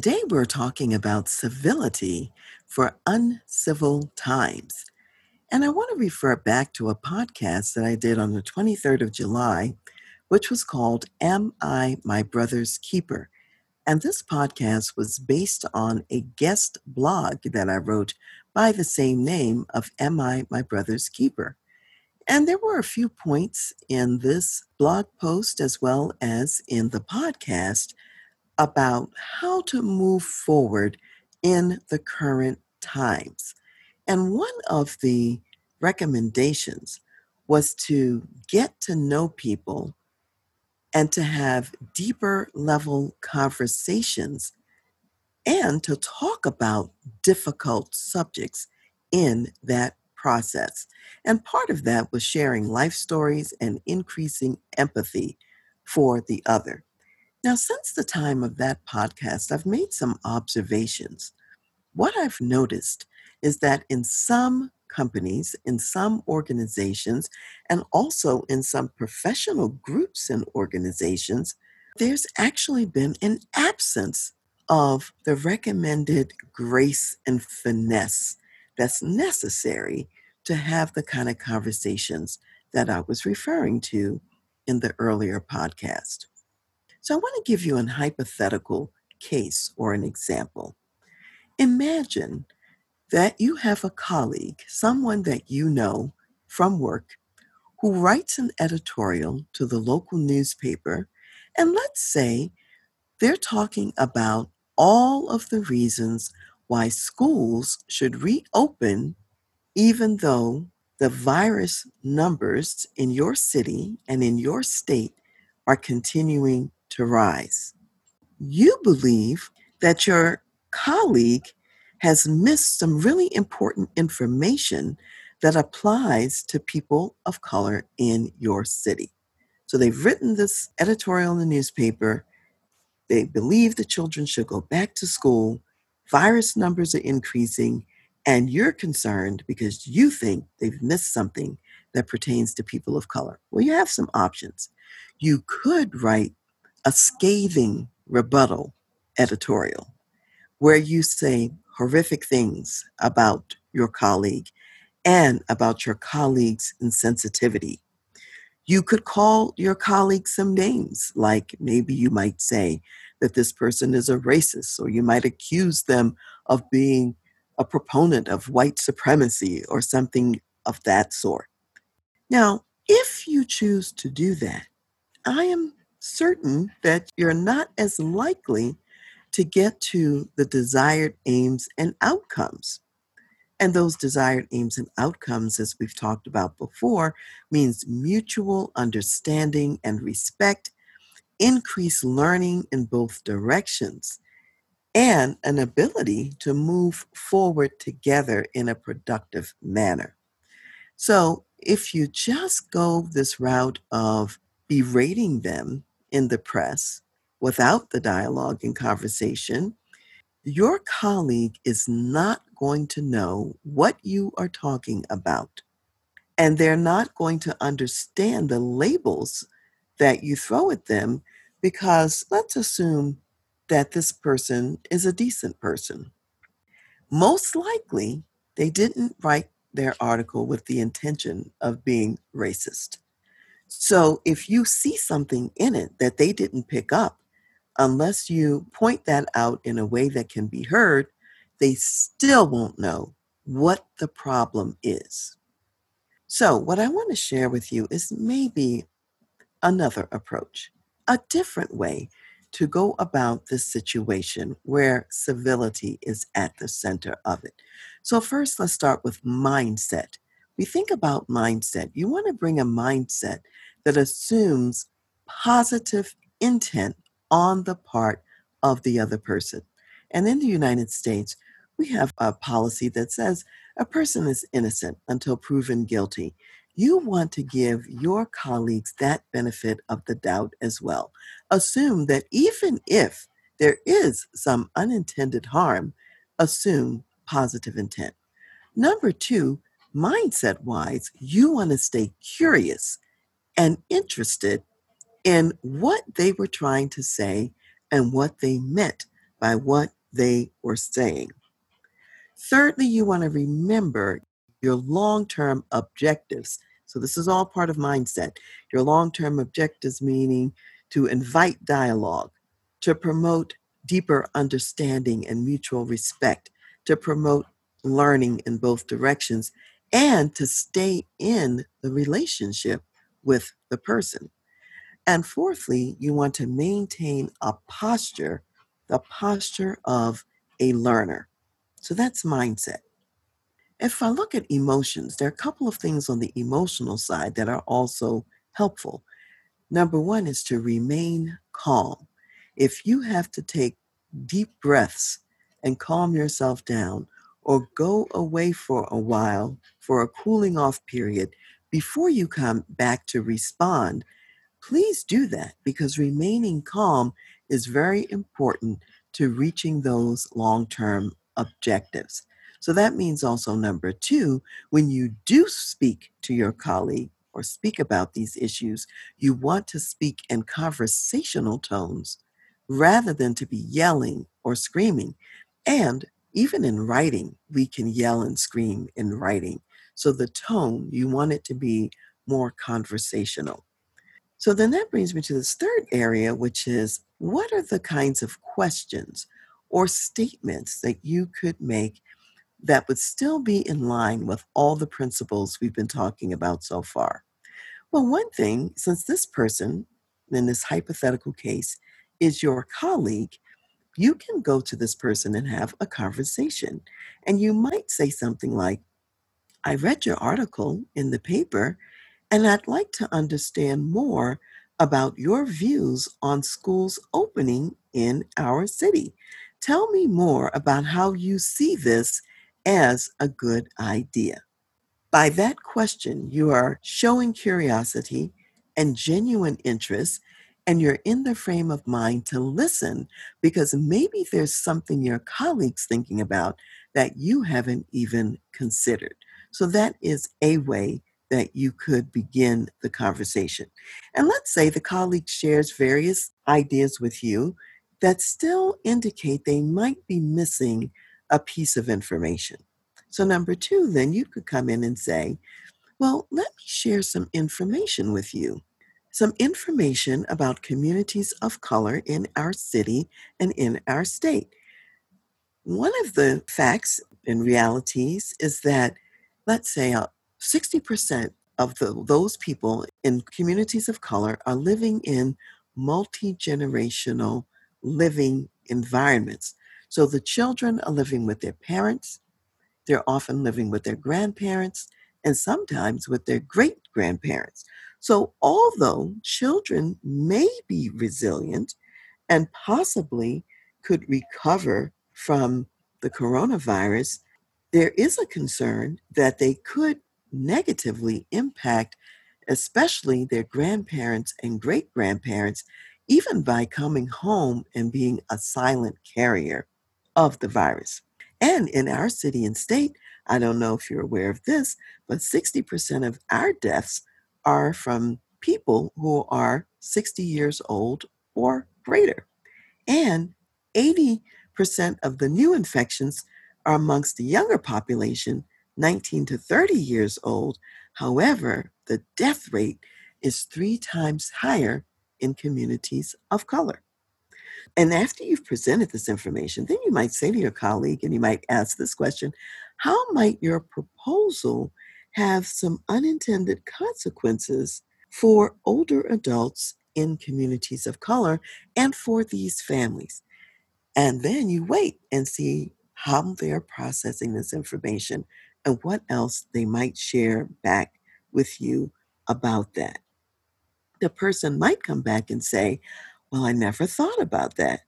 Today, we're talking about civility for uncivil times. And I want to refer back to a podcast that I did on the 23rd of July, which was called Am I My Brother's Keeper? And this podcast was based on a guest blog that I wrote by the same name of Am I My Brother's Keeper? And there were a few points in this blog post as well as in the podcast about how to move forward in the current times. And one of the recommendations was to get to know people and to have deeper level conversations and to talk about difficult subjects in that process. And part of that was sharing life stories and increasing empathy for the other. Now, since the time of that podcast, I've made some observations. What I've noticed is that in some companies, in some organizations, and also in some professional groups and organizations, there's actually been an absence of the recommended grace and finesse that's necessary to have the kind of conversations that I was referring to in the earlier podcast. So I want to give you an hypothetical case or an example. Imagine that you have a colleague, someone that you know from work, who writes an editorial to the local newspaper, and let's say they're talking about all of the reasons why schools should reopen, even though the virus numbers in your city and in your state are continuing to rise. You believe that your colleague has missed some really important information that applies to people of color in your city. So they've written this editorial in the newspaper. They believe the children should go back to school. Virus numbers are increasing, and you're concerned because you think they've missed something that pertains to people of color. Well, you have some options. You could write a scathing rebuttal editorial where you say horrific things about your colleague and about your colleague's insensitivity. You could call your colleague some names, like maybe you might say that this person is a racist, or you might accuse them of being a proponent of white supremacy or something of that sort. Now, if you choose to do that, I am certain that you're not as likely to get to the desired aims and outcomes. And those desired aims and outcomes, as we've talked about before, means mutual understanding and respect, increased learning in both directions, and an ability to move forward together in a productive manner. So, if you just go this route of berating them in the press without the dialogue and conversation, your colleague is not going to know what you are talking about. And they're not going to understand the labels that you throw at them because let's assume that this person is a decent person. Most likely, they didn't write their article with the intention of being racist. So if you see something in it that they didn't pick up, unless you point that out in a way that can be heard, they still won't know what the problem is. So, what I want to share with you is maybe another approach, a different way to go about this situation where civility is at the center of it. So, first, let's start with mindset. We think about mindset. You want to bring a mindset that assumes positive intent on the part of the other person. And in the United States, we have a policy that says a person is innocent until proven guilty. You want to give your colleagues that benefit of the doubt as well. Assume that even if there is some unintended harm, assume positive intent. Number two, mindset wise, you want to stay curious and interested in what they were trying to say and what they meant by what they were saying. Thirdly, you want to remember your long term objectives. So, this is all part of mindset. Your long term objectives meaning to invite dialogue, to promote deeper understanding and mutual respect, to promote learning in both directions, and to stay in the relationship with the person. And fourthly, you want to maintain a posture, the posture of a learner. So that's mindset. If I look at emotions, there are a couple of things on the emotional side that are also helpful. Number one is to remain calm. If you have to take deep breaths and calm yourself down, or go away for a while for a cooling off period before you come back to respond, please do that because remaining calm is very important to reaching those long term objectives. So that means also number two, when you do speak to your colleague or speak about these issues, you want to speak in conversational tones rather than to be yelling or screaming. And even in writing, we can yell and scream in writing. So the tone, you want it to be more conversational. So then that brings me to this third area, which is what are the kinds of questions or statements that you could make that would still be in line with all the principles we've been talking about so far? Well, one thing, since this person in this hypothetical case is your colleague, you can go to this person and have a conversation. And you might say something like, I read your article in the paper, and I'd like to understand more about your views on schools opening in our city. Tell me more about how you see this as a good idea. By that question, you are showing curiosity and genuine interest and you're in the frame of mind to listen because maybe there's something your colleagues thinking about that you haven't even considered. So that is a way that you could begin the conversation. And let's say the colleague shares various ideas with you that still indicate they might be missing a piece of information. So, number two, then you could come in and say, Well, let me share some information with you some information about communities of color in our city and in our state. One of the facts and realities is that, let's say, uh, 60% of the, those people in communities of color are living in multi generational living environments. So the children are living with their parents, they're often living with their grandparents, and sometimes with their great grandparents. So, although children may be resilient and possibly could recover from the coronavirus, there is a concern that they could negatively impact, especially their grandparents and great grandparents, even by coming home and being a silent carrier of the virus. And in our city and state, I don't know if you're aware of this, but 60% of our deaths are from people who are 60 years old or greater. And 80% of the new infections are amongst the younger population, 19 to 30 years old. However, the death rate is three times higher in communities of color. And after you've presented this information, then you might say to your colleague and you might ask this question How might your proposal have some unintended consequences for older adults in communities of color and for these families. And then you wait and see how they're processing this information and what else they might share back with you about that. The person might come back and say, Well, I never thought about that.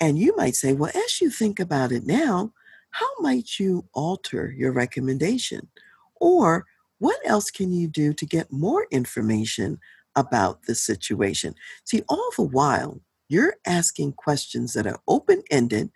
And you might say, well, as you think about it now, how might you alter your recommendation? Or what else can you do to get more information about the situation? See, all the while, you're asking questions that are open ended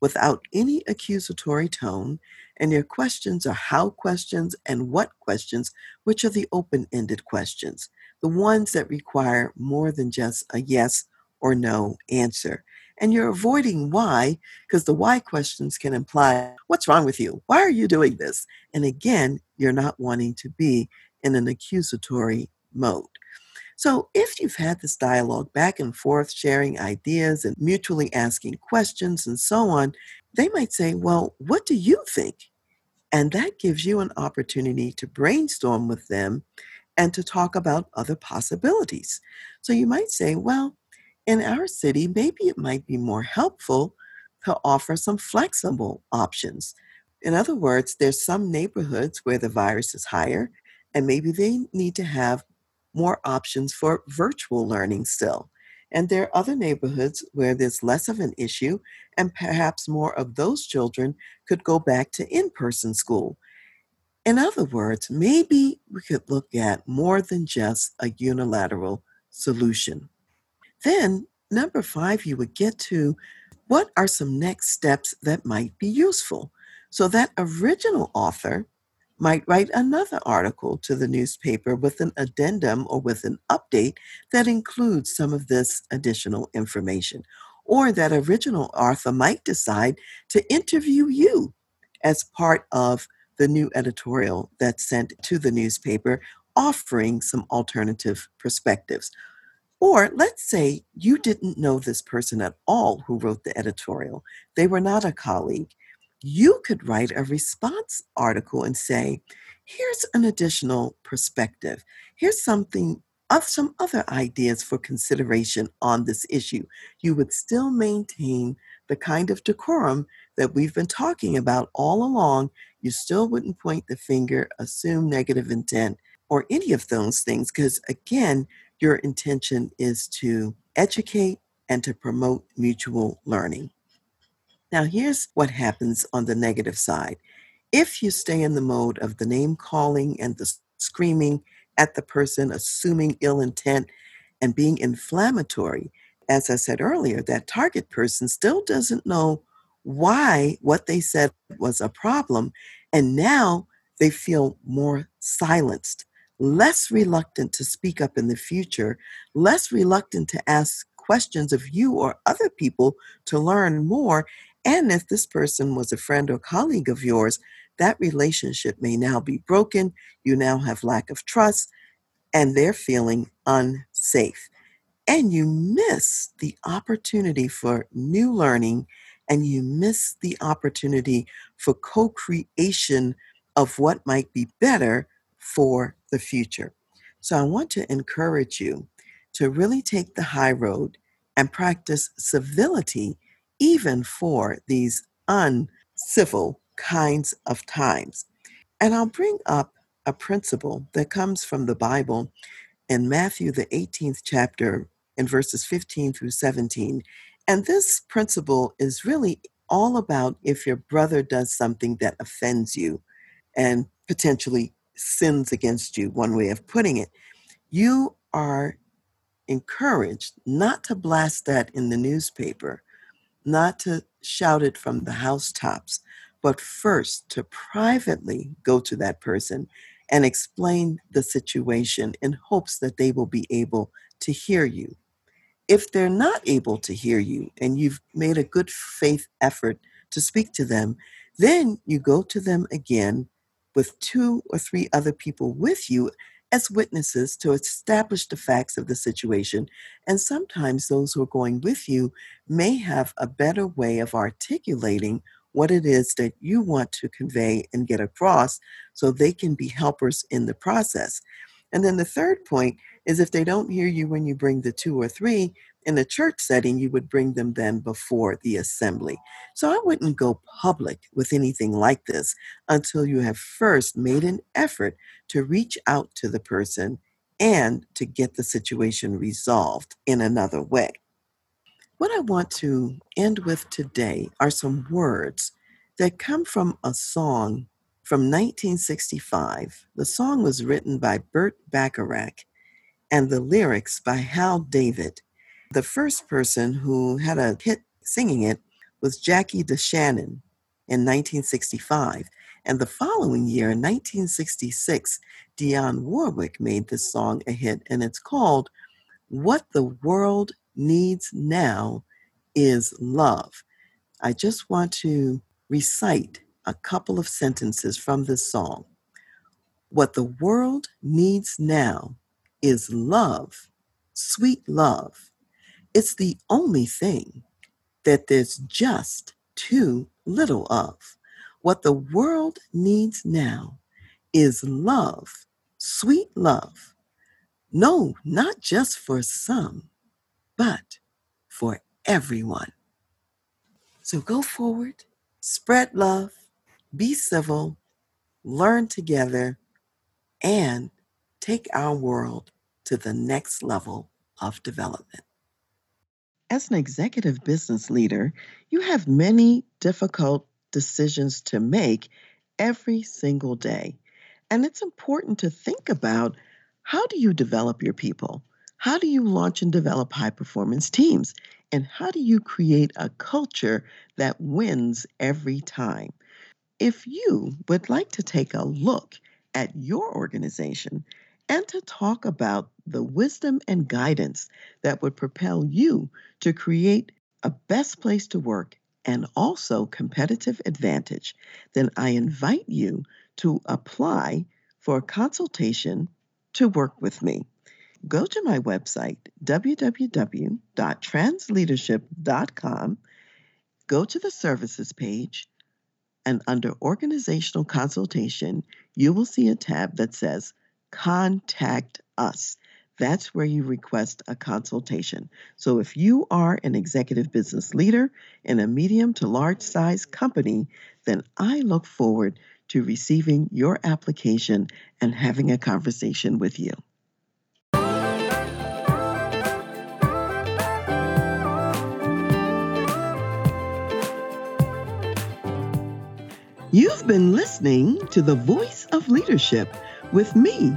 without any accusatory tone, and your questions are how questions and what questions, which are the open ended questions, the ones that require more than just a yes or no answer. And you're avoiding why, because the why questions can imply, What's wrong with you? Why are you doing this? And again, you're not wanting to be in an accusatory mode. So, if you've had this dialogue back and forth, sharing ideas and mutually asking questions and so on, they might say, Well, what do you think? And that gives you an opportunity to brainstorm with them and to talk about other possibilities. So, you might say, Well, in our city, maybe it might be more helpful to offer some flexible options. In other words, there's some neighborhoods where the virus is higher, and maybe they need to have more options for virtual learning still. And there are other neighborhoods where there's less of an issue, and perhaps more of those children could go back to in person school. In other words, maybe we could look at more than just a unilateral solution. Then, number five, you would get to what are some next steps that might be useful. So, that original author might write another article to the newspaper with an addendum or with an update that includes some of this additional information. Or that original author might decide to interview you as part of the new editorial that's sent to the newspaper, offering some alternative perspectives. Or let's say you didn't know this person at all who wrote the editorial, they were not a colleague. You could write a response article and say, here's an additional perspective. Here's something of some other ideas for consideration on this issue. You would still maintain the kind of decorum that we've been talking about all along. You still wouldn't point the finger, assume negative intent, or any of those things, because again, your intention is to educate and to promote mutual learning. Now, here's what happens on the negative side. If you stay in the mode of the name calling and the screaming at the person, assuming ill intent, and being inflammatory, as I said earlier, that target person still doesn't know why what they said was a problem. And now they feel more silenced, less reluctant to speak up in the future, less reluctant to ask questions of you or other people to learn more. And if this person was a friend or colleague of yours, that relationship may now be broken. You now have lack of trust, and they're feeling unsafe. And you miss the opportunity for new learning, and you miss the opportunity for co creation of what might be better for the future. So I want to encourage you to really take the high road and practice civility even for these uncivil kinds of times. And I'll bring up a principle that comes from the Bible in Matthew, the 18th chapter, in verses 15 through 17. And this principle is really all about if your brother does something that offends you and potentially sins against you, one way of putting it. You are encouraged not to blast that in the newspaper, not to shout it from the housetops, but first to privately go to that person and explain the situation in hopes that they will be able to hear you. If they're not able to hear you and you've made a good faith effort to speak to them, then you go to them again with two or three other people with you as witnesses to establish the facts of the situation. And sometimes those who are going with you may have a better way of articulating what it is that you want to convey and get across so they can be helpers in the process. And then the third point is if they don't hear you when you bring the two or three, in a church setting, you would bring them then before the assembly. So I wouldn't go public with anything like this until you have first made an effort to reach out to the person and to get the situation resolved in another way. What I want to end with today are some words that come from a song from 1965. The song was written by Burt Bacharach and the lyrics by Hal David. The first person who had a hit singing it was Jackie DeShannon in 1965. And the following year, in 1966, Dionne Warwick made this song a hit, and it's called What the World Needs Now is Love. I just want to recite a couple of sentences from this song. What the world needs now is love, sweet love. It's the only thing that there's just too little of. What the world needs now is love, sweet love. No, not just for some, but for everyone. So go forward, spread love, be civil, learn together, and take our world to the next level of development. As an executive business leader, you have many difficult decisions to make every single day. And it's important to think about how do you develop your people? How do you launch and develop high performance teams? And how do you create a culture that wins every time? If you would like to take a look at your organization and to talk about the wisdom and guidance that would propel you to create a best place to work and also competitive advantage, then I invite you to apply for a consultation to work with me. Go to my website, www.transleadership.com, go to the services page, and under organizational consultation, you will see a tab that says Contact Us. That's where you request a consultation. So if you are an executive business leader in a medium to large size company, then I look forward to receiving your application and having a conversation with you. You've been listening to The Voice of Leadership with me,